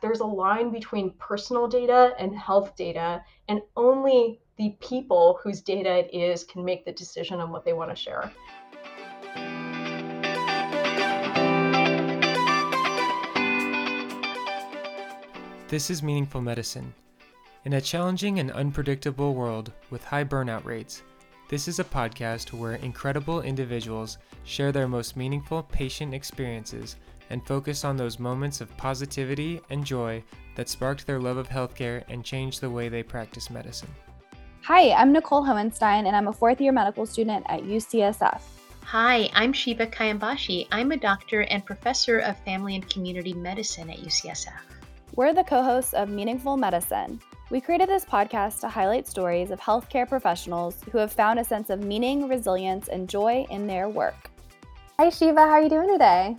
There's a line between personal data and health data, and only the people whose data it is can make the decision on what they want to share. This is Meaningful Medicine. In a challenging and unpredictable world with high burnout rates, this is a podcast where incredible individuals share their most meaningful patient experiences and focus on those moments of positivity and joy that sparked their love of healthcare and changed the way they practice medicine. Hi, I'm Nicole Hohenstein, and I'm a fourth year medical student at UCSF. Hi, I'm Shiva Khayam-Bashi. I'm a doctor and professor of family and community medicine at UCSF. We're the co hosts of Meaningful Medicine. We created this podcast to highlight stories of healthcare professionals who have found a sense of meaning, resilience, and joy in their work. Hi, Shiva. How are you doing today?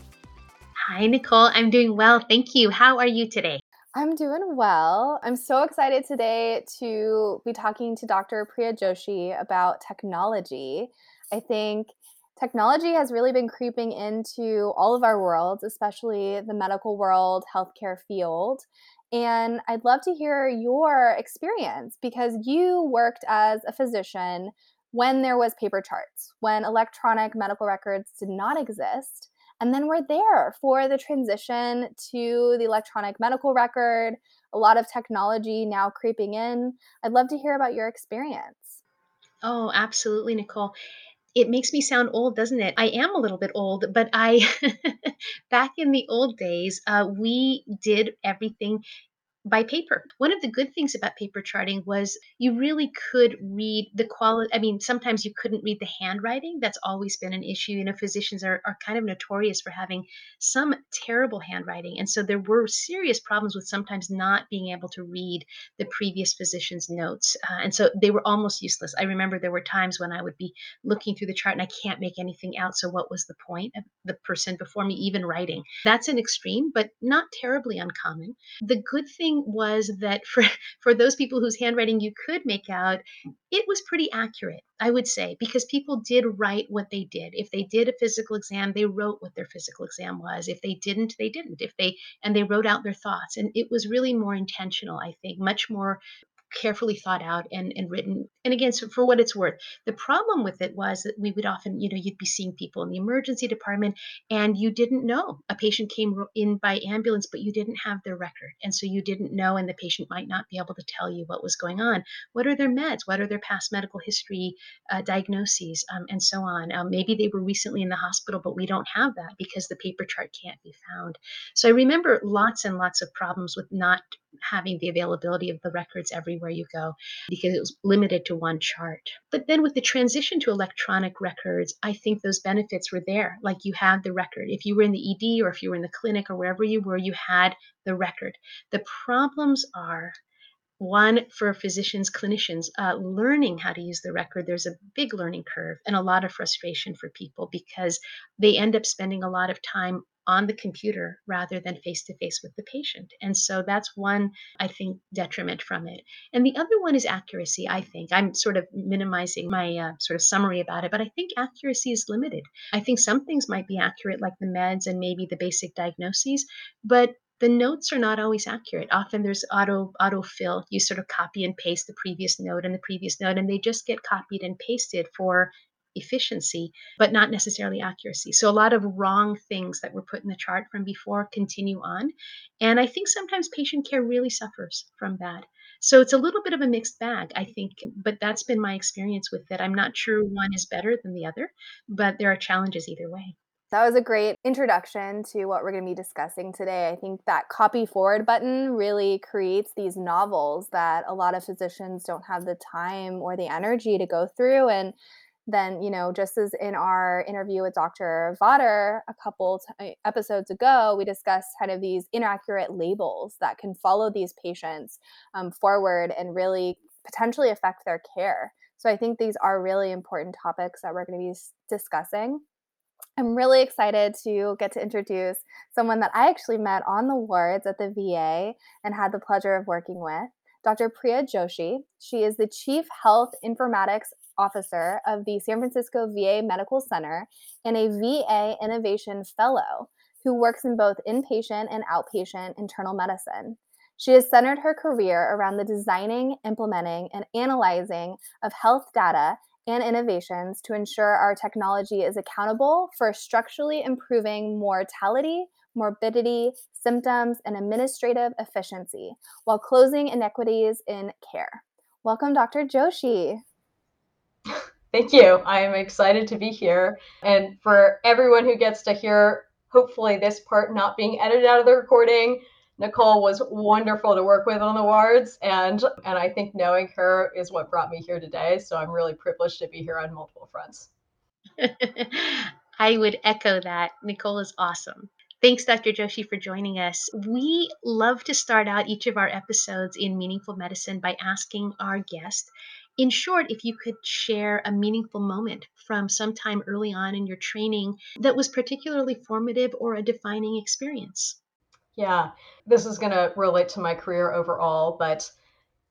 Hi, Nicole. I'm doing well. Thank you. How are you today? I'm doing well. I'm so excited today to be talking to Dr. Priya Joshi about technology. I think technology has really been creeping into all of our worlds, especially the medical world, healthcare field. And I'd love to hear your experience because you worked as a physician when there was paper charts, when electronic medical records did not exist. And then we're there for the transition to the electronic medical record, a lot of technology now creeping in. I'd love to hear about your experience. Oh, absolutely, Nicole it makes me sound old, doesn't it? I am a little bit old, but I, back in the old days, uh, we did everything by paper. One of the good things about paper charting was you really could read the quality. I mean, sometimes you couldn't read the handwriting. That's always been an issue. You know, physicians are, are kind of notorious for having some terrible handwriting. And so there were serious problems with sometimes not being able to read the previous physician's notes. Uh, and so they were almost useless. I remember there were times when I would be looking through the chart and I can't make anything out. So what was the point of the person before me even writing? That's an extreme, but not terribly uncommon. The good thing was that for for those people whose handwriting you could make out, it was pretty accurate, I would say, because people did write what they did. If they did a physical exam, they wrote what their physical exam was. If they didn't, they didn't. If they and they wrote out their thoughts, and it was really more intentional. I think much more carefully thought out and, and written. And again, so for what it's worth, the problem with it was that we would often, you know, you'd be seeing people in the emergency department and you didn't know a patient came in by ambulance, but you didn't have their record. And so you didn't know, and the patient might not be able to tell you what was going on. What are their meds? What are their past medical history uh, diagnoses, um, and so on? Um, maybe they were recently in the hospital, but we don't have that because the paper chart can't be found. So I remember lots and lots of problems with not having the availability of the records everywhere you go because it was limited to one chart. But then with the transition to electronic records, I think those benefits were there. Like you had the record. If you were in the ED or if you were in the clinic or wherever you were, you had the record. The problems are one for physicians clinicians uh, learning how to use the record there's a big learning curve and a lot of frustration for people because they end up spending a lot of time on the computer rather than face to face with the patient. And so that's one, I think, detriment from it. And the other one is accuracy, I think. I'm sort of minimizing my uh, sort of summary about it, but I think accuracy is limited. I think some things might be accurate, like the meds and maybe the basic diagnoses, but the notes are not always accurate. Often there's auto autofill. You sort of copy and paste the previous note and the previous note, and they just get copied and pasted for efficiency, but not necessarily accuracy. So a lot of wrong things that were put in the chart from before continue on. And I think sometimes patient care really suffers from that. So it's a little bit of a mixed bag, I think, but that's been my experience with it. I'm not sure one is better than the other, but there are challenges either way. That was a great introduction to what we're going to be discussing today. I think that copy forward button really creates these novels that a lot of physicians don't have the time or the energy to go through. And then you know just as in our interview with dr Vader a couple t- uh, episodes ago we discussed kind of these inaccurate labels that can follow these patients um, forward and really potentially affect their care so i think these are really important topics that we're going to be discussing i'm really excited to get to introduce someone that i actually met on the wards at the va and had the pleasure of working with Dr. Priya Joshi. She is the Chief Health Informatics Officer of the San Francisco VA Medical Center and a VA Innovation Fellow. who works in both inpatient and outpatient internal medicine. She has centered her career around the designing, implementing, and analyzing of health data and innovations to ensure our technology is accountable for structurally improving mortality, morbidity, symptoms, and administrative efficiency while closing inequities in care. Welcome, Dr. Joshi. Thank you. I am excited to be here. And for everyone who gets to hear, hopefully, this part not being edited out of the recording, Nicole was wonderful to work with on the wards, and and I think knowing her is what brought me here today. So I'm really privileged to be here on multiple fronts. I would echo that. Nicole is awesome. Thanks, Dr. Joshi, for joining us. We love to start out each of our episodes in Meaningful Medicine by asking our guest, in short, if you could share a meaningful moment from some time early on in your training that was particularly formative or a defining experience. Yeah, this is going to relate to my career overall, but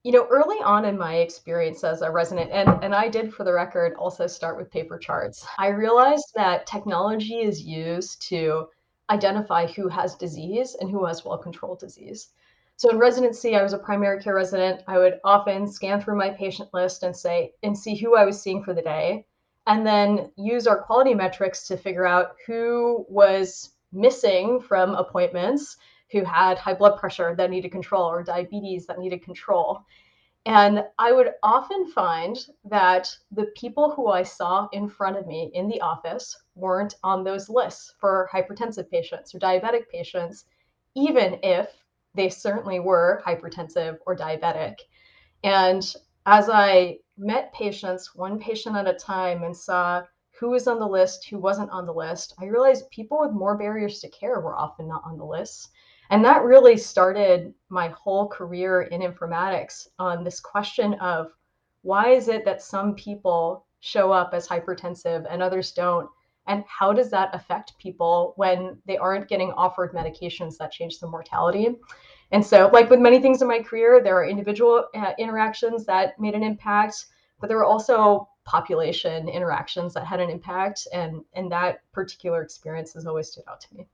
you know, early on in my experience as a resident, and, and I did, for the record, also start with paper charts, I realized that technology is used to identify who has disease and who has well controlled disease. So in residency, I was a primary care resident. I would often scan through my patient list and say, and see who I was seeing for the day, and then use our quality metrics to figure out who was missing from appointments, who had high blood pressure that needed control or diabetes that needed control. And I would often find that the people who I saw in front of me in the office weren't on those lists for hypertensive patients or diabetic patients, even if they certainly were hypertensive or diabetic. And as I met patients one patient at a time and saw who was on the list, who wasn't on the list, I realized people with more barriers to care were often not on the list. And that really started my whole career in informatics on this question of why is it that some people show up as hypertensive and others don't? And how does that affect people when they aren't getting offered medications that change the mortality? And so, like with many things in my career, there are individual uh, interactions that made an impact, but there were also population interactions that had an impact. And, and that particular experience has always stood out to me.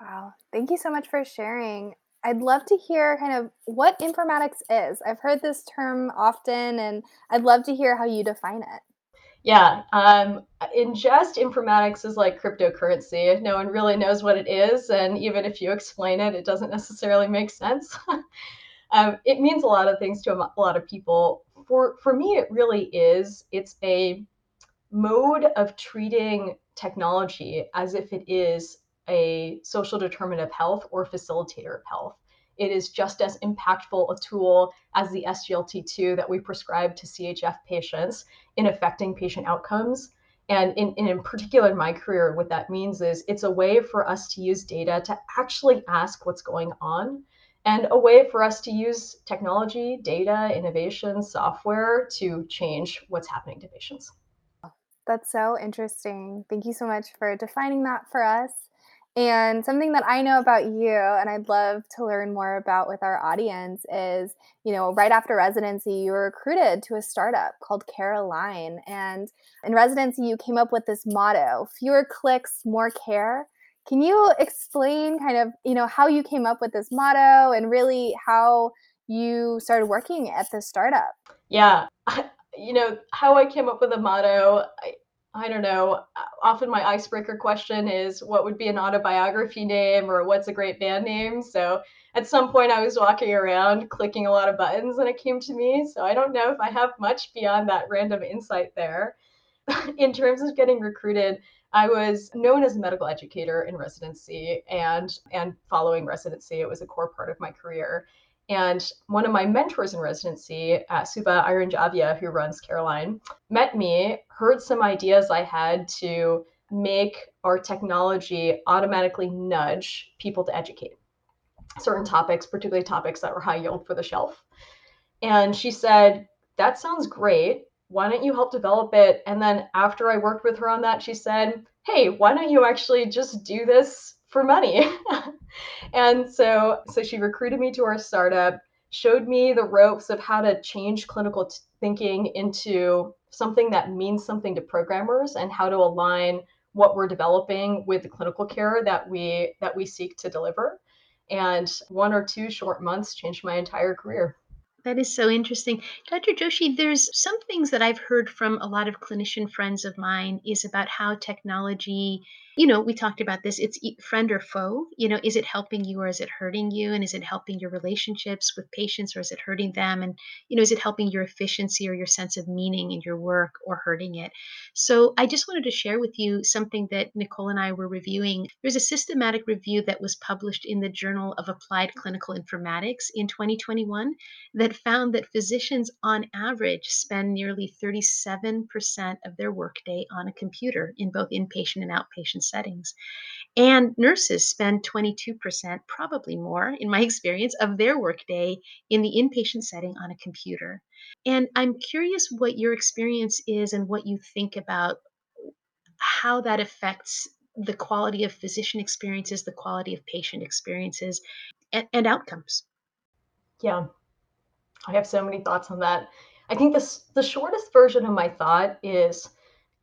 Wow. Thank you so much for sharing. I'd love to hear kind of what informatics is. I've heard this term often, and I'd love to hear how you define it. Yeah, um, ingest informatics is like cryptocurrency. No one really knows what it is, and even if you explain it, it doesn't necessarily make sense. um, it means a lot of things to a lot of people. For for me, it really is. It's a mode of treating technology as if it is a social determinant of health or facilitator of health. It is just as impactful a tool as the SGLT2 that we prescribe to CHF patients in affecting patient outcomes. And in, in particular, in my career, what that means is it's a way for us to use data to actually ask what's going on and a way for us to use technology, data, innovation, software to change what's happening to patients. That's so interesting. Thank you so much for defining that for us. And something that I know about you, and I'd love to learn more about with our audience, is you know, right after residency, you were recruited to a startup called CareAlign. And in residency, you came up with this motto fewer clicks, more care. Can you explain kind of, you know, how you came up with this motto and really how you started working at this startup? Yeah. You know, how I came up with the motto, I, I don't know. Often my icebreaker question is what would be an autobiography name or what's a great band name? So at some point I was walking around clicking a lot of buttons and it came to me. So I don't know if I have much beyond that random insight there. in terms of getting recruited, I was known as a medical educator in residency and and following residency, it was a core part of my career. And one of my mentors in residency, uh, Subha Airan-Javia, who runs CareAlign, met me, heard some ideas I had to make our technology automatically nudge people to educate certain topics, particularly topics that were high yield for the shelf. And she said, That sounds great. Why don't you help develop it? And then after I worked with her on that, she said, Hey, why don't you actually just do this for money. and so so she recruited me to our startup, showed me the ropes of how to change clinical t- thinking into something that means something to programmers and how to align what we're developing with the clinical care that we that we seek to deliver. And one or two short months changed my entire career. That is so interesting. Dr. Joshi, there's some things that I've heard from a lot of clinician friends of mine is about how technology, you know, we talked about this, it's friend or foe. You know, is it helping you or is it hurting you? And is it helping your relationships with patients or is it hurting them? And, you know, is it helping your efficiency or your sense of meaning in your work or hurting it? So I just wanted to share with you something that Nicole and I were reviewing. There's a systematic review that was published in the Journal of Applied Clinical Informatics in 2021 that that found that physicians on average spend nearly 37% of their workday on a computer in both inpatient and outpatient settings. And nurses spend 22%, probably more in my experience, of their workday in the inpatient setting on a computer. And I'm curious what your experience is and what you think about how that affects the quality of physician experiences, the quality of patient experiences, and, and outcomes. Yeah, I have so many thoughts on that. I think this the shortest version of my thought is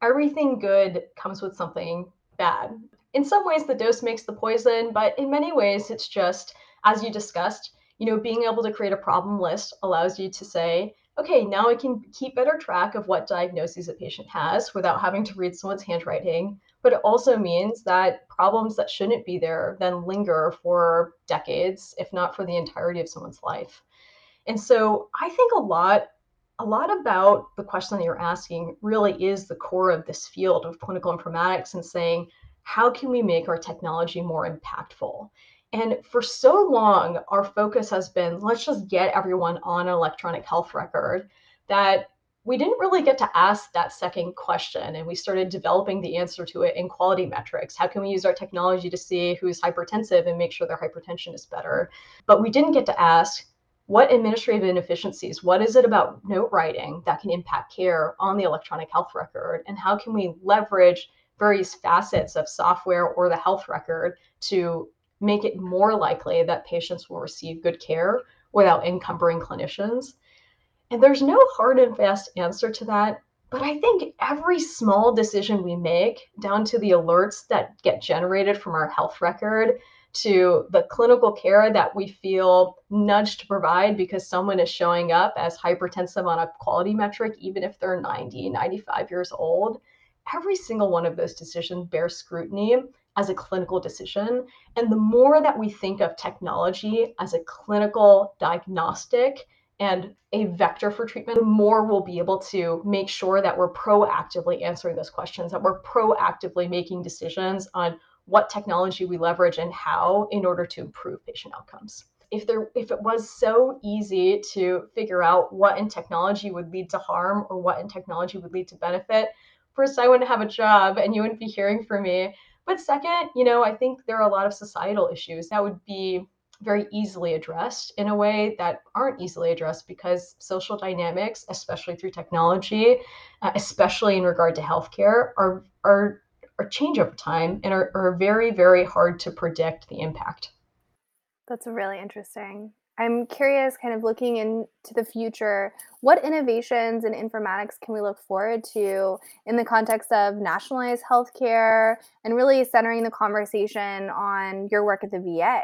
everything good comes with something bad. In some ways the dose makes the poison, but in many ways it's just as you discussed, you know, being able to create a problem list allows you to say, okay, now I can keep better track of what diagnoses a patient has without having to read someone's handwriting. But it also means that problems that shouldn't be there then linger for decades, if not for the entirety of someone's life. And so I think a lot a lot about the question that you're asking really is the core of this field of clinical informatics and saying how can we make our technology more impactful? And for so long, our focus has been let's just get everyone on an electronic health record that we didn't really get to ask that second question. And we started developing the answer to it in quality metrics. How can we use our technology to see who's hypertensive and make sure their hypertension is better? But we didn't get to ask what administrative inefficiencies, what is it about note writing that can impact care on the electronic health record? And how can we leverage various facets of software or the health record to make it more likely that patients will receive good care without encumbering clinicians? And there's no hard and fast answer to that. But I think every small decision we make, down to the alerts that get generated from our health record, to the clinical care that we feel nudged to provide because someone is showing up as hypertensive on a quality metric, even if they're 90, 95 years old. Every single one of those decisions bears scrutiny as a clinical decision. And the more that we think of technology as a clinical diagnostic and a vector for treatment, the more we'll be able to make sure that we're proactively answering those questions, that we're proactively making decisions on what technology we leverage and how in order to improve patient outcomes. If there if it was so easy to figure out what in technology would lead to harm or what in technology would lead to benefit, first I wouldn't have a job and you wouldn't be hearing from me. But second, you know, I think there are a lot of societal issues that would be very easily addressed in a way that aren't easily addressed because social dynamics, especially through technology, uh, especially in regard to healthcare, are are or change over time and are, are very, very hard to predict the impact. That's really interesting. I'm curious, kind of looking into the future, what innovations in informatics can we look forward to in the context of nationalized healthcare and really centering the conversation on your work at the VA?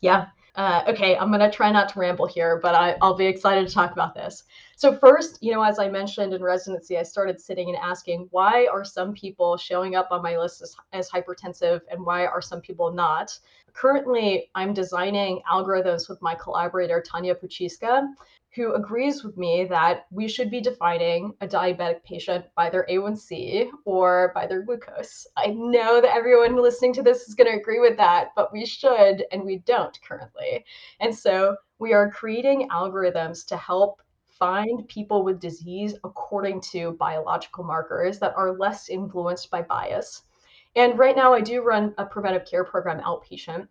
Yeah, uh, okay, I'm going to try not to ramble here, but I, will be excited to talk about this. So, first, you know, as I mentioned in residency, I started sitting and asking why are some people showing up on my list as, as hypertensive and why are some people not? Currently, I'm designing algorithms with my collaborator, Tanya Puchiska, who agrees with me that we should be defining a diabetic patient by their A1C or by their glucose. I know that everyone listening to this is going to agree with that, but we should, and we don't currently. And so we are creating algorithms to help find people with disease according to biological markers that are less influenced by bias. And right now, I do run a preventive care program outpatient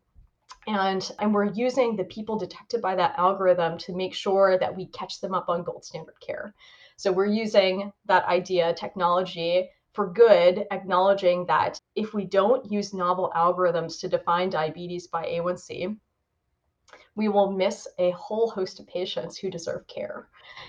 and and we're using the people detected by that algorithm to make sure that we catch them up on gold standard care. So we're using that idea technology for good acknowledging that if we don't use novel algorithms to define diabetes by a1c we will miss a whole host of patients who deserve care.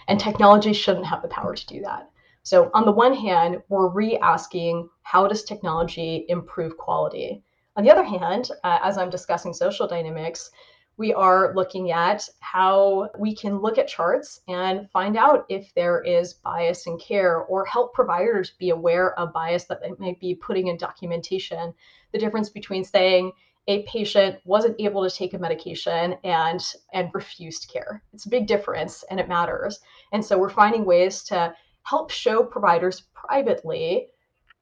And technology shouldn't have the power to do that. So, on the one hand, we're re asking how does technology improve quality? On the other hand, uh, as I'm discussing social dynamics, we are looking at how we can look at charts and find out if there is bias in care or help providers be aware of bias that they may be putting in documentation. The difference between saying a patient wasn't able to take a medication and and refused care. It's a big difference and it matters. And so we're finding ways to help show providers privately,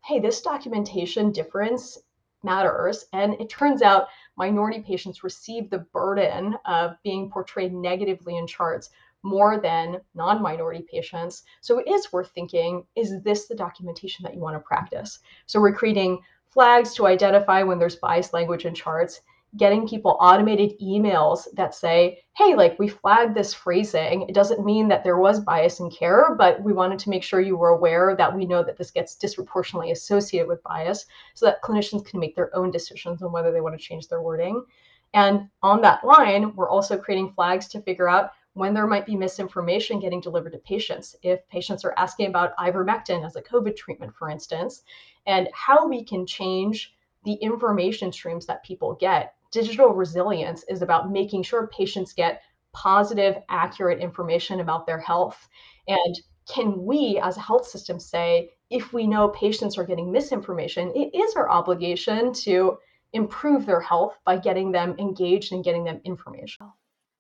hey, this documentation difference matters. And it turns out minority patients receive the burden of being portrayed negatively in charts more than non minority patients. So it is worth thinking is this the documentation that you want to practice? So we're creating flags to identify when there's biased language in charts getting people automated emails that say, hey, like we flagged this phrasing. It doesn't mean that there was bias in care, but we wanted to make sure you were aware that we know that this gets disproportionately associated with bias so that clinicians can make their own decisions on whether they want to change their wording. And on that line, we're also creating flags to figure out when there might be misinformation getting delivered to patients. If patients are asking about ivermectin as a COVID treatment, for instance, and how we can change the information streams that people get digital resilience is about making sure patients get positive, accurate information about their health. And can we, as a health system, say, if we know patients are getting misinformation, it is our obligation to improve their health by getting them engaged and getting them information.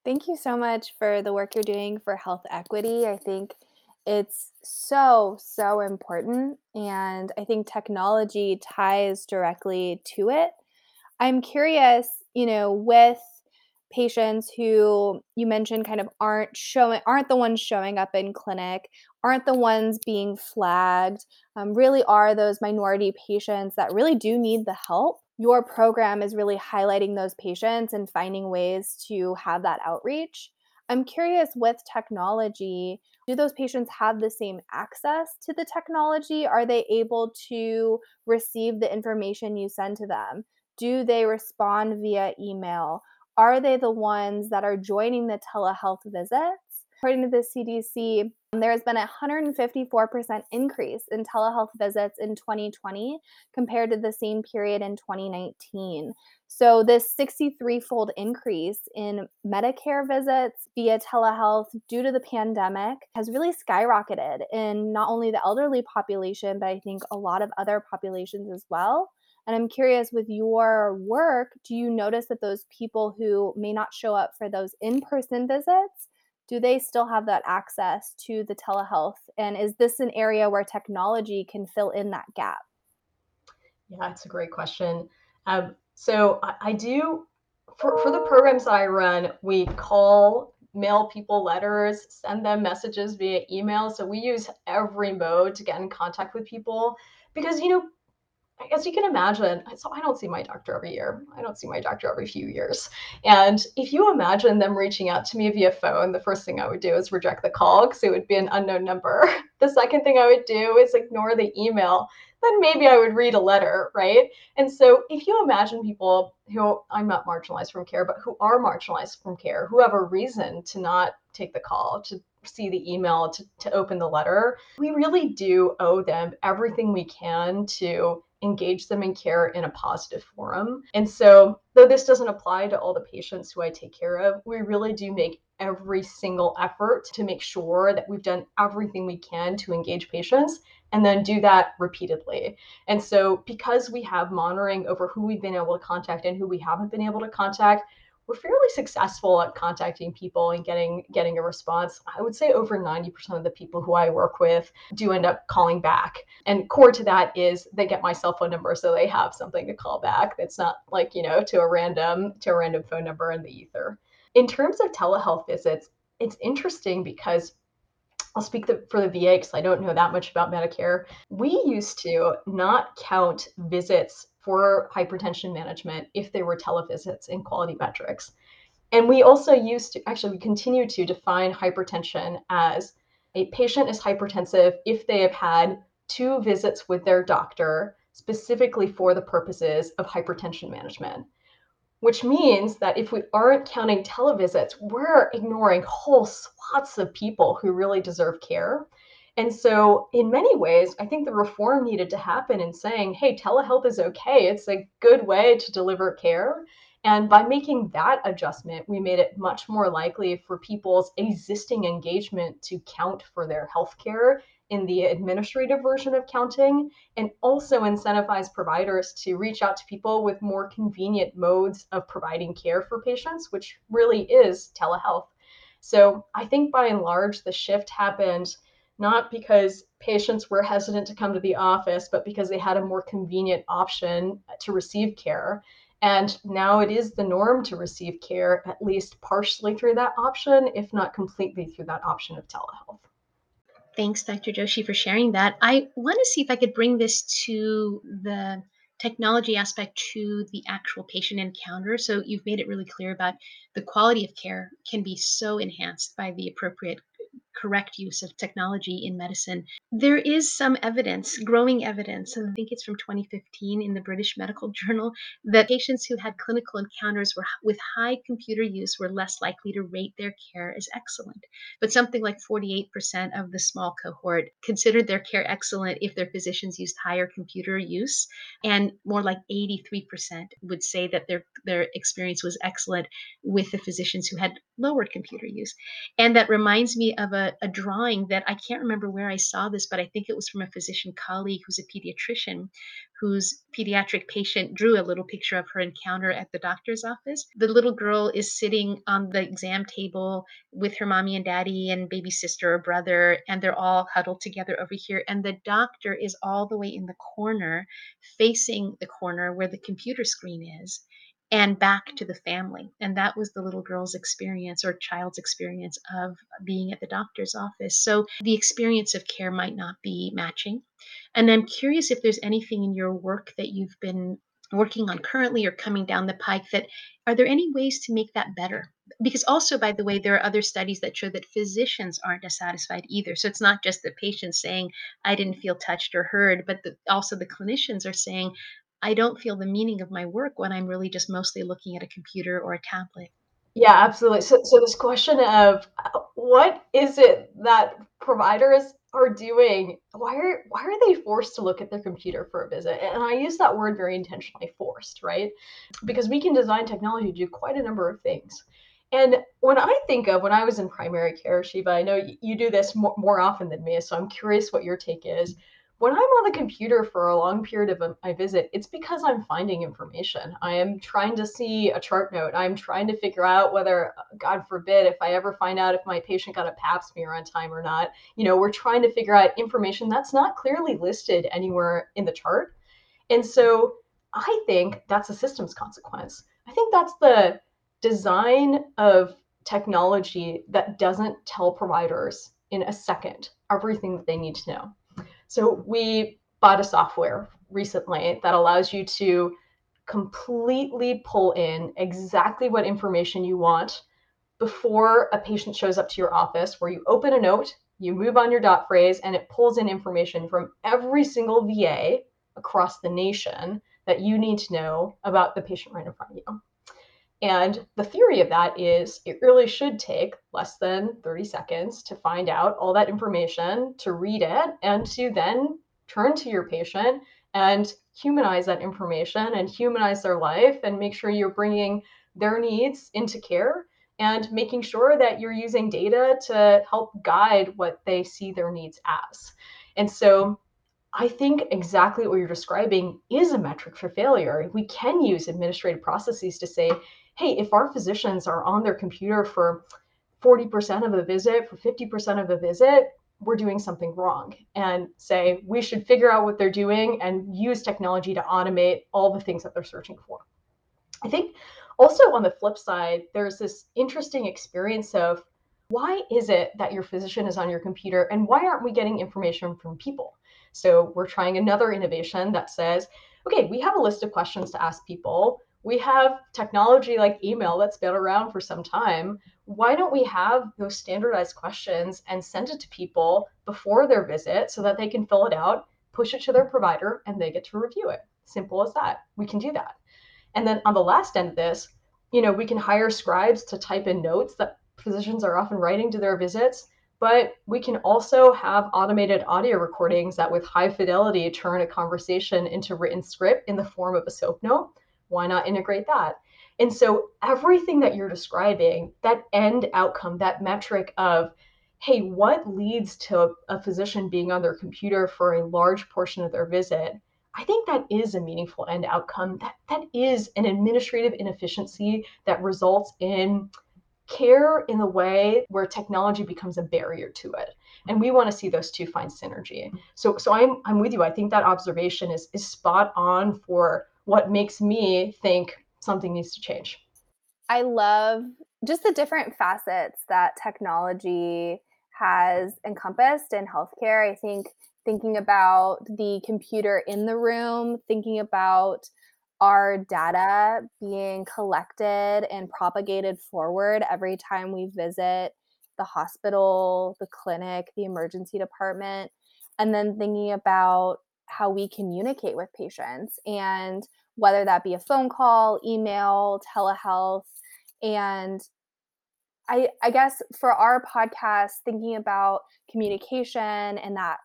Thank you so much for the work you're doing for health equity. I think it's so, so important. And I think technology ties directly to it. I'm curious, you know, with patients who you mentioned kind of aren't showing aren't the ones showing up in clinic aren't the ones being flagged um, really are those minority patients that really do need the help. Your program is really highlighting those patients and finding ways to have that outreach. I'm curious with technology do those patients have the same access to the technology? Are they able to receive the information you send to them do they respond via email? Are they the ones that are joining the telehealth visits? According to the CDC, there has been a 154% increase in telehealth visits in 2020 compared to the same period in 2019. So, this 63 fold increase in Medicare visits via telehealth due to the pandemic has really skyrocketed in not only the elderly population, but I think a lot of other populations as well. And I'm curious with your work, do you notice that those people who may not show up for those in person visits, do they still have that access to the telehealth? And is this an area where technology can fill in that gap? Yeah, it's a great question. Um, so I, I do, for, for the programs I run, we call mail people letters, send them messages via email. So we use every mode to get in contact with people because, you know, as you can imagine, so I don't see my doctor every year. I don't see my doctor every few years. And if you imagine them reaching out to me via phone, the first thing I would do is reject the call because it would be an unknown number. The second thing I would do is ignore the email. Then maybe I would read a letter, right? And so if you imagine people who I'm not marginalized from care, but who are marginalized from care, who have a reason to not take the call, to see the email, to, to open the letter, we really do owe them everything we can to engage them in care in a positive forum. And so, though this doesn't apply to all the patients who I take care of, we really do make every single effort to make sure that we've done everything we can to engage patients and then do that repeatedly. And so, because we have monitoring over who we've been able to contact and who we haven't been able to contact, we're fairly successful at contacting people and getting getting a response. I would say over 90% of the people who I work with do end up calling back. And core to that is they get my cell phone number so they have something to call back. It's not like, you know, to a random to a random phone number in the ether. In terms of telehealth visits, it's interesting because I'll speak the, for the VA because I don't know that much about Medicare. We used to not count visits for hypertension management if they were televisits in quality metrics. And we also used to, actually, we continue to define hypertension as a patient is hypertensive if they have had two visits with their doctor specifically for the purposes of hypertension management which means that if we aren't counting televisits, we're ignoring whole swaths of people who really deserve care. And so, in many ways, I think the reform needed to happen in saying, hey, telehealth is okay. It's a good way to deliver care. And by making that adjustment, we made it much more likely for people's existing engagement to count for their healthcare in the administrative version of counting, and also incentivize providers to reach out to people with more convenient modes of providing care for patients, which really is telehealth. So I think by and large, the shift happened not because patients were hesitant to come to the office, but because they had a more convenient option to receive care. And now it is the norm to receive care at least partially through that option, if not completely through that option of telehealth. Thanks, Dr. Joshi, for sharing that. I want to see if I could bring this to the technology aspect to the actual patient encounter. So you've made it really clear about the quality of care can be so enhanced by the appropriate correct use of technology in medicine. There is some evidence, growing evidence, I think it's from 2015 in the British Medical Journal, that patients who had clinical encounters were, with high computer use were less likely to rate their care as excellent. But something like 48% of the small cohort considered their care excellent if their physicians used higher computer use, and more like 83% would say that their, their experience was excellent with the physicians who had lower computer use. And that reminds me of a, a drawing that I can't remember where I saw this, but I think it was from a physician colleague who's a pediatrician whose pediatric patient drew a little picture of her encounter at the doctor's office. The little girl is sitting on the exam table with her mommy and daddy and baby sister or brother, and they're all huddled together over here. And the doctor is all the way in the corner, facing the corner where the computer screen is and back to the family. And that was the little girl's experience or child's experience of being at the doctor's office. So the experience of care might not be matching. And I'm curious if there's anything in your work that you've been working on currently or coming down the pike that are there any ways to make that better because also by the way there are other studies that show that physicians aren't as satisfied either so it's not just the patients saying i didn't feel touched or heard but the, also the clinicians are saying I don't feel the meaning of my work when I'm really just mostly looking at a computer or a tablet. Yeah, absolutely. So, so this question of uh, what is it that providers are doing? Why are why are they forced to look at their computer for a visit? And I use that word very intentionally, forced, right? Because we can design technology to do quite a number of things. And when I think of when I was in primary care, Shiva, I know you do this more, more often than me, so I'm curious what your take is when I'm on the computer for a long period of um, my visit, it's because I'm finding information. I am trying to see a chart note. I'm trying to figure out whether, uh, God forbid, if I ever find out if my patient got a pap smear on time or not. You know, we're trying to figure out information that's not clearly listed anywhere in the chart. And so I think that's a systems consequence. I think that's the design of technology that doesn't tell providers in a second everything that they need to know. So we bought a software recently that allows you to completely pull in exactly what information you want before a patient shows up to your office, where you open a note, you move on your dot phrase, and it pulls in information from every single VA across the nation that you need to know about the patient right in front of you. And the theory of that is it really should take less than 30 seconds to find out all that information, to read it, and to then turn to your patient and humanize that information and humanize their life and make sure you're bringing their needs into care and making sure that you're using data to help guide what they see their needs as. And so I think exactly what you're describing is a metric for failure. We can use administrative processes to say, hey, if our physicians are on their computer for 40% of a visit, for 50% of a visit, we're doing something wrong and say we should figure out what they're doing and use technology to automate all the things that they're searching for. I think also on the flip side, there's this interesting experience of why is it that your physician is on your computer and why aren't we getting information from people? So we're trying another innovation that says, okay, we have a list of questions to ask people we have technology like email that's been around for some time. Why don't we have those standardized questions and send it to people before their visit so that they can fill it out, push it to their provider, and they get to review it? Simple as that. We can do that. And then on the last end of this, you know, we can hire scribes to type in notes that physicians are often writing to their visits. But we can also have automated audio recordings that, with high fidelity, turn a conversation into written script in the form of a SOAP note. Why not integrate that? And so, everything that you're describing, that end outcome, that metric of, hey, what leads to a physician being on their computer for a large portion of their visit? I think that is a meaningful end outcome. That that is an administrative inefficiency that results in care in the way where technology becomes a barrier to it and we want to see those two find synergy so so i'm i'm with you i think that observation is is spot on for what makes me think something needs to change. I love just the different facets that technology has encompassed in healthcare. I think thinking about the computer in the room thinking about our data being collected and propagated forward every time we visit the hospital, the clinic, the emergency department, and then thinking about how we communicate with patients and whether that be a phone call, email, telehealth. And I, I guess for our podcast, thinking about communication and that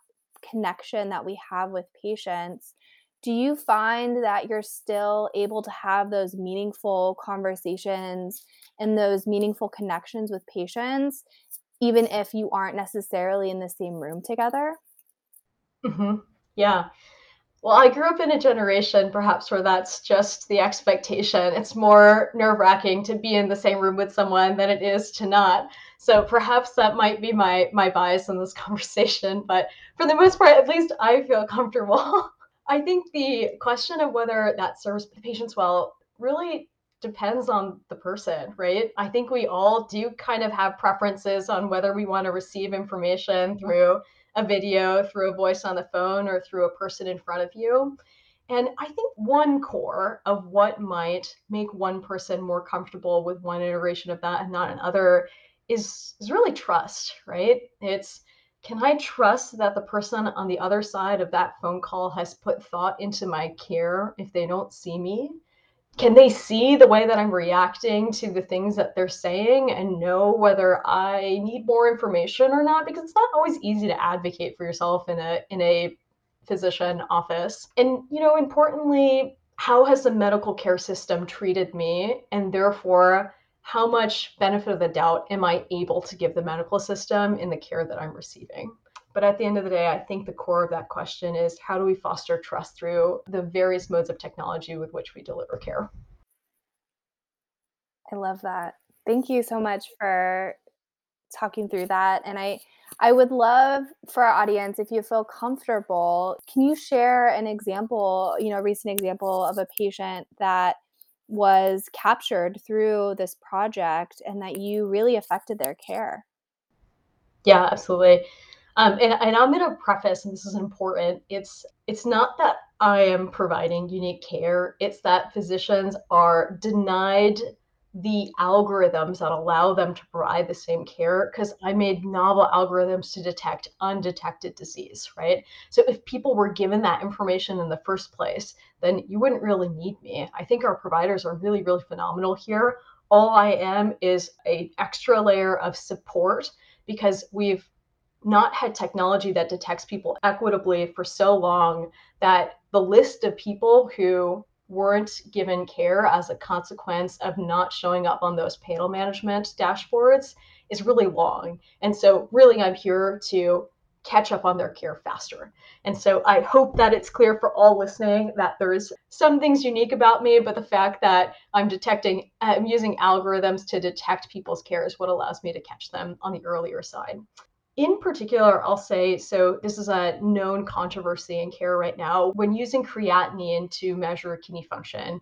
connection that we have with patients, do you find that you're still able to have those meaningful conversations and those meaningful connections with patients even if you aren't necessarily in the same room together mm-hmm. Yeah. Well i grew up in a generation perhaps where that's just the expectation. It's more nerve-wracking to be in the same room with someone than it is to not. So perhaps that might be my my bias in this conversation but for the most part at least i feel comfortable. I think the question of whether that serves the patients well really depends on the person, right? I think we all do kind of have preferences on whether we want to receive information mm-hmm. through a video, through a voice on the phone, or through a person in front of you. And I think one core of what might make one person more comfortable with one iteration of that and not another is, is really trust, right? It's can I trust that the person on the other side of that phone call has put thought into my care if they don't see me? Can they see the way that I'm reacting to the things that they're saying and know whether I need more information or not? Because it's not always easy to advocate for yourself in a in a physician office. And you know, importantly, how has the medical care system treated me and therefore how much benefit of the doubt am I able to give the medical system in the care that I'm receiving? But at the end of the day, I think the core of that question is how do we foster trust through the various modes of technology with which we deliver care? I love that. Thank you so much for talking through that. And I I would love for our audience, if you feel comfortable, can you share an example, you know, a recent example of a patient that was captured through this project and that you really affected their care. Yeah, absolutely. Um, and, and I'm going to preface, and this is important. It's it's not that I am providing unique care. It's that physicians are denied the algorithms that allow them to provide the same care because I made novel algorithms to detect undetected disease, right? So if people were given that information in the first place, then you wouldn't really need me. I think our providers are really, really phenomenal here. All I am is a extra layer of support because we've not had technology that detects people equitably for so long that the list of people who weren't given care as a consequence of not showing up on those panel management dashboards is really long. And so, really, I'm here to catch up on their care faster. And so, I hope that it's clear for all listening that there's some things unique about me, but the fact that I'm detecting, I'm using algorithms to detect people's care is what allows me to catch them on the earlier side in particular, I'll say so. This is a known controversy in care right now. When using creatinine to measure kidney function,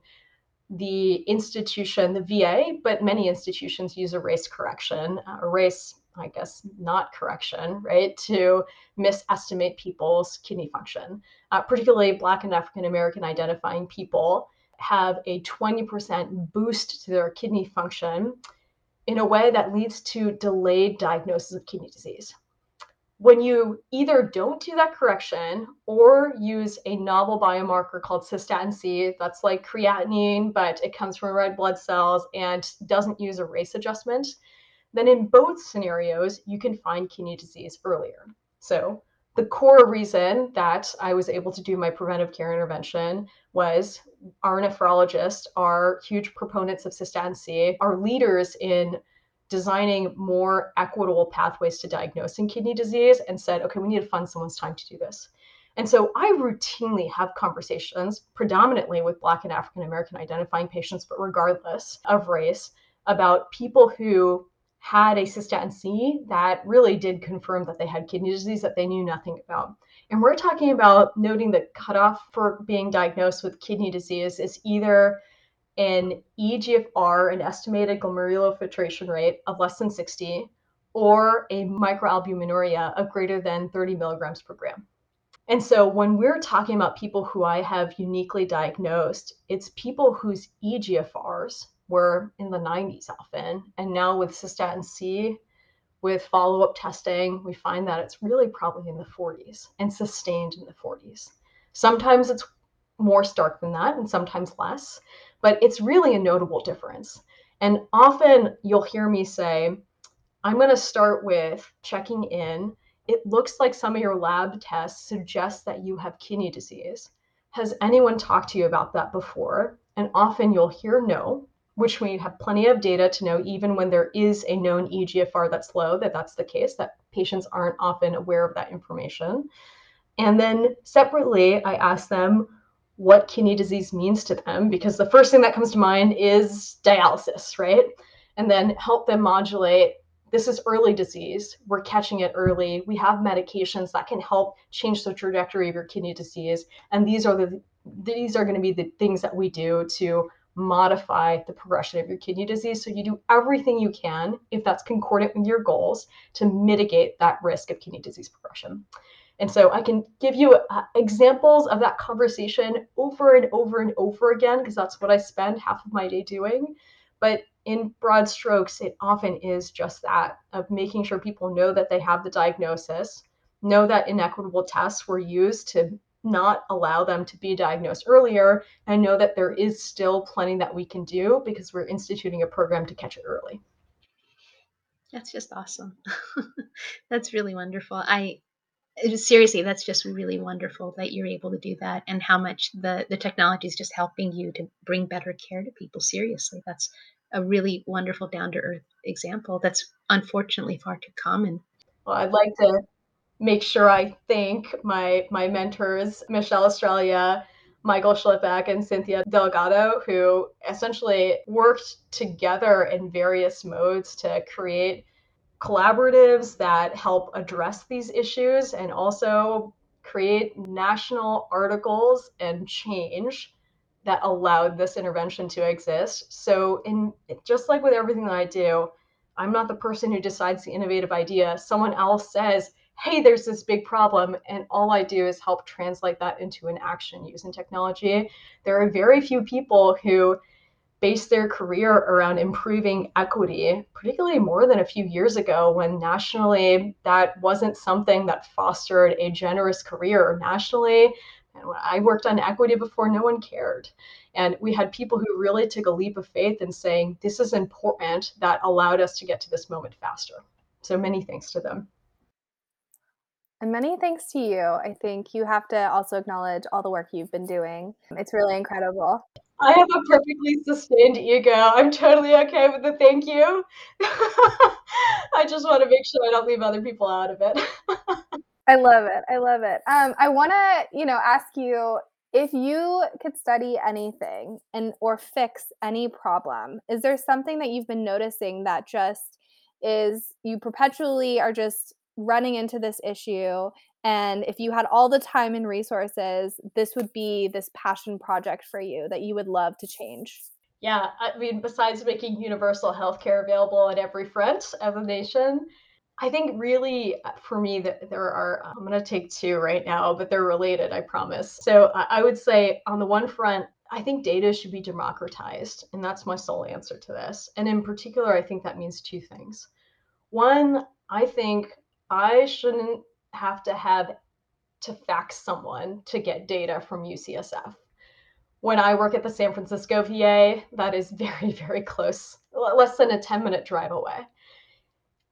the institution, the VA, but many institutions use a race correction, uh, a race, I guess, not correction, right, to misestimate people's kidney function. Uh, particularly Black and African American identifying people have a 20% boost to their kidney function in a way that leads to delayed diagnosis of kidney disease when you either don't do that correction or use a novel biomarker called cystatin C, that's like creatinine, but it comes from red blood cells and doesn't use a race adjustment, then in both scenarios, you can find kidney disease earlier. So the core reason that I was able to do my preventive care intervention was our nephrologists are huge proponents of cystatin C, are leaders in designing more equitable pathways to diagnosing kidney disease, and said, okay, we need to fund someone's time to do this. And so I routinely have conversations, predominantly with Black and African American identifying patients, but regardless of race, about people who had a cystatin C that really did confirm that they had kidney disease that they knew nothing about. And we're talking about noting the cutoff for being diagnosed with kidney disease is either an EGFR, an estimated glomerular filtration rate of less than 60, or a microalbuminuria of greater than 30 milligrams per gram. And so when we're talking about people who I have uniquely diagnosed, it's people whose EGFRs were in the 90s often. And now with cystatin C, with follow up testing, we find that it's really probably in the 40s and sustained in the 40s. Sometimes it's more stark than that and sometimes less, but it's really a notable difference. And often you'll hear me say, I'm going to start with checking in it looks like some of your lab tests suggest that you have kidney disease. Has anyone talked to you about that before? And often you'll hear no, which we have plenty of data to know even when there is a known EGFR that's low, that that's the case, that patients aren't often aware of that information. And then separately, I ask them what kidney disease means to them because the first thing that comes to mind is dialysis, right? And then help them modulate this is early disease. We're catching it early. We have medications that can help change the trajectory of your kidney disease. And these are the these are going to be the things that we do to modify the progression of your kidney disease. So you do everything you can, if that's concordant with your goals, to mitigate that risk of kidney disease progression. And so I can give you uh, examples of that conversation over and over and over again, because that's what I spend half of my day doing. But in broad strokes, it often is just that of making sure people know that they have the diagnosis, know that inequitable tests were used to not allow them to be diagnosed earlier, and know that there is still plenty that we can do because we're instituting a program to catch it early. That's just awesome. that's really wonderful. I seriously that's just really wonderful that you're able to do that and how much the the technology is just helping you to bring better care to people seriously that's a really wonderful down to earth example that's unfortunately far too common. Well, I'd like to make sure I thank my my mentors, Michelle Estrella, Michael Shlipak, and Cynthia Delgado, who essentially worked together in various modes to create collaboratives that help address these issues and also create national articles and change that allowed this intervention to exist. So, in just like with everything that I do, I'm not the person who decides the innovative idea. Someone else says, "Hey, there's this big problem," and all I do is help translate that into an action using technology. There are very few people who base their career around improving equity, particularly more than a few years ago when nationally that wasn't something that fostered a generous career nationally and when I worked on equity before, no one cared. And we had people who really took a leap of faith in saying, this is important, that allowed us to get to this moment faster. So many thanks to them. And many thanks to you. I think you have to also acknowledge all the work you've been doing. It's really incredible. I have a perfectly sustained ego. I'm totally okay with the thank you. I just want to make sure I don't leave other people out of it. I love it. I love it. Um, I want to, you know, ask you if you could study anything and or fix any problem. Is there something that you've been noticing that just is you perpetually are just running into this issue and if you had all the time and resources, this would be this passion project for you that you would love to change? Yeah, I mean, besides making universal healthcare available on every front of the nation, I think really uh, for me that there are I'm going to take two right now, but they're related, I promise. So I would say on the one front, I think data should be democratized, and that's my sole answer to this. And in particular, I think that means two things. One, I think I shouldn't have to have to fax someone to get data from UCSF. When I work at the San Francisco VA, that is very, very close, less than a 10 minute drive away.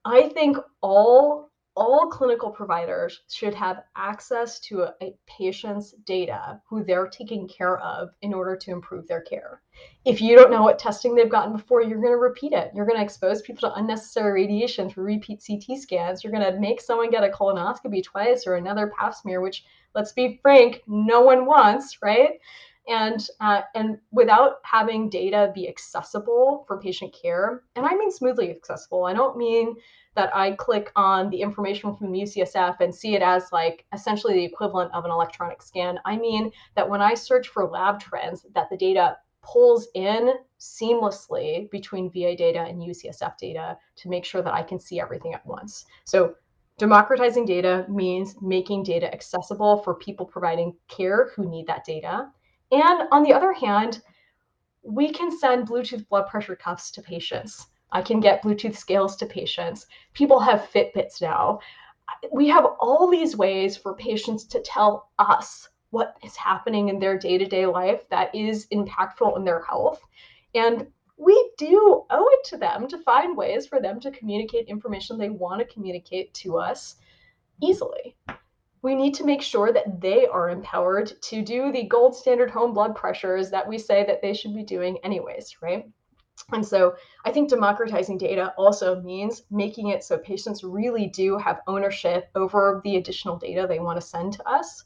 I think all all clinical providers should have access to a, a, patient's data who they're taking care of in order to improve their care. If you don't know what testing they've gotten before, you're going to repeat it. You're going to expose people to unnecessary radiation through repeat CT scans. You're going to make someone get a colonoscopy twice or another pap smear, which, let's be frank, no one wants, right? And uh, and without having data be accessible for patient care and i mean smoothly accessible i don't mean that i click on the information from ucsf and see it as like essentially the equivalent of an electronic scan. I mean that when i search for lab trends that the data pulls in seamlessly between va data and ucsf data to make sure that i can see everything at once. So democratizing data means making data accessible for people providing care who need that data and on the other hand, we can send Bluetooth blood pressure cuffs to patients. I can get Bluetooth scales to patients. People have Fitbits now. We have all these ways for patients to tell us what is happening in their day to day life that is impactful in their health. And we do owe it to them to find ways for them to communicate information they want to communicate to us easily we need to make sure that they are empowered to do the gold standard home blood pressures that we say that they should be doing anyways, right? And so I think democratizing data also means making it so patients really do have ownership over the additional data they want to send to us.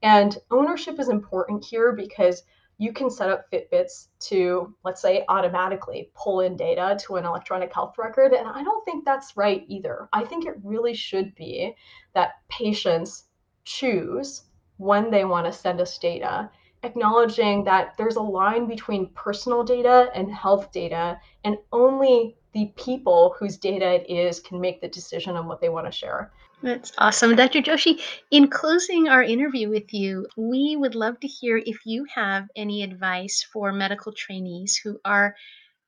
And ownership is important here because you can set up Fitbits to, let's say, automatically pull in data to an electronic health record. And I don't think that's right either. I think it really should be that patients choose when they want to send us data, acknowledging that there's a line between personal data and health data, and only the people whose data it is can make the decision on what they want to share. That's awesome. Dr. Joshi, in closing our interview with you, we would love to hear if you have any advice for medical trainees who are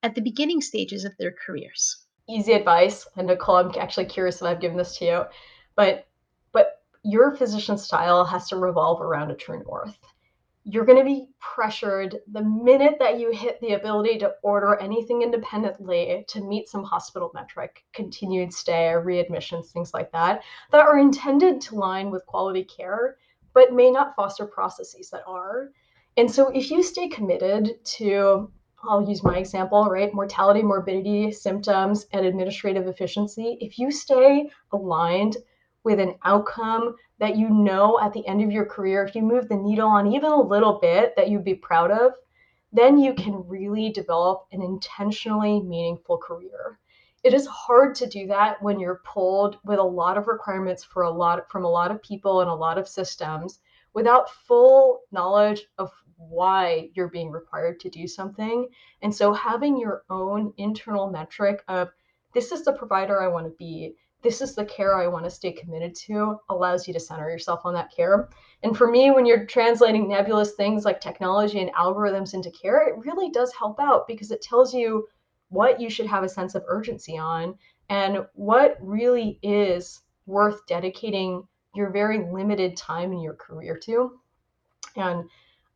at the beginning stages of their careers. Easy advice. And Nicole, I'm actually curious if I've given this to you, but your physician style has to revolve around a true north. You're going to be pressured the minute that you hit the ability to order anything independently to meet some hospital metric, continued stay, readmissions, things like that, that are intended to line with quality care, but may not foster processes that are. And so if you stay committed to I'll use my example, right? Mortality, morbidity, symptoms, and administrative efficiency. If you stay aligned with an outcome that you know at the end of your career, if you move the needle on even a little bit that you'd be proud of, then you can really develop an intentionally meaningful career. It is hard to do that when you're pulled with a lot of requirements for a lot from a lot of people and a lot of systems without full knowledge of why you're being required to do something. And so having your own internal metric of this is the provider I want to be this is the care I want to stay committed to allows you to center yourself on that care. And for me, when you're translating nebulous things like technology and algorithms into care, it really does help out because it tells you what you should have a sense of urgency on and what really is worth dedicating your very limited time in your career to. And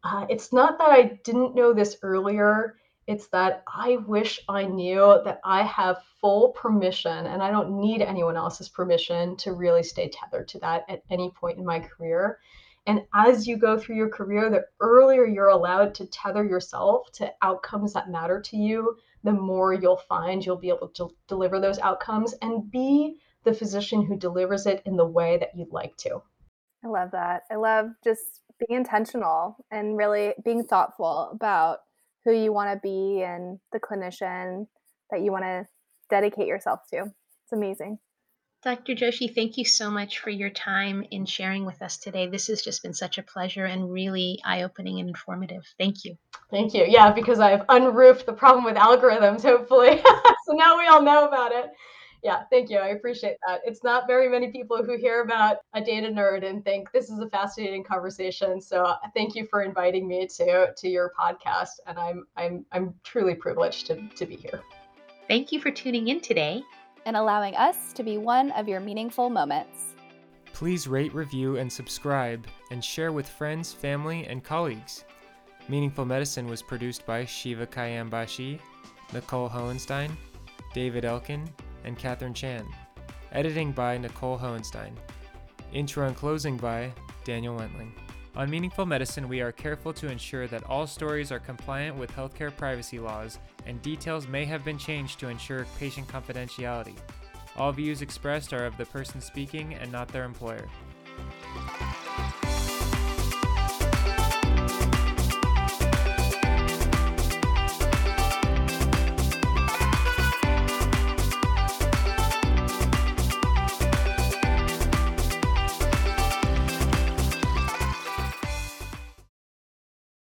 uh, it's not that I didn't know this earlier it's that I wish I knew that I have full permission and I don't need anyone else's permission to really stay tethered to that at any point in my career. And as you go through your career, the earlier you're allowed to tether yourself to outcomes that matter to you, the more you'll find you'll be able to deliver those outcomes and be the physician who delivers it in the way that you'd like to. I love that. I love just being intentional and really being thoughtful about who you want to be and the clinician that you want to dedicate yourself to. It's amazing. Dr. Joshi, thank you so much for your time in sharing with us today. This has just been such a pleasure and really eye opening and informative. Thank you. Thank you. Yeah, because I've unroofed the problem with algorithms, hopefully. so now we all know about it yeah, thank you. I appreciate that. It's not very many people who hear about a data nerd and think this is a fascinating conversation. So uh, thank you for inviting me to to your podcast, and I'm I'm I'm truly privileged to to be here. Thank you for tuning in today and allowing us to be one of your meaningful moments. Please rate, review, and subscribe, and share with friends, family, and colleagues. Meaningful Medicine was produced by Shiva Khayam-Bashi, Nicole Hohenstein, David Elkin, and Catherine Chan. Editing by Nicole Hohenstein. Intro and closing by Daniel Wentling. On Meaningful Medicine, we are careful to ensure that all stories are compliant with healthcare privacy laws and details may have been changed to ensure patient confidentiality. All views expressed are of the person speaking and not their employer.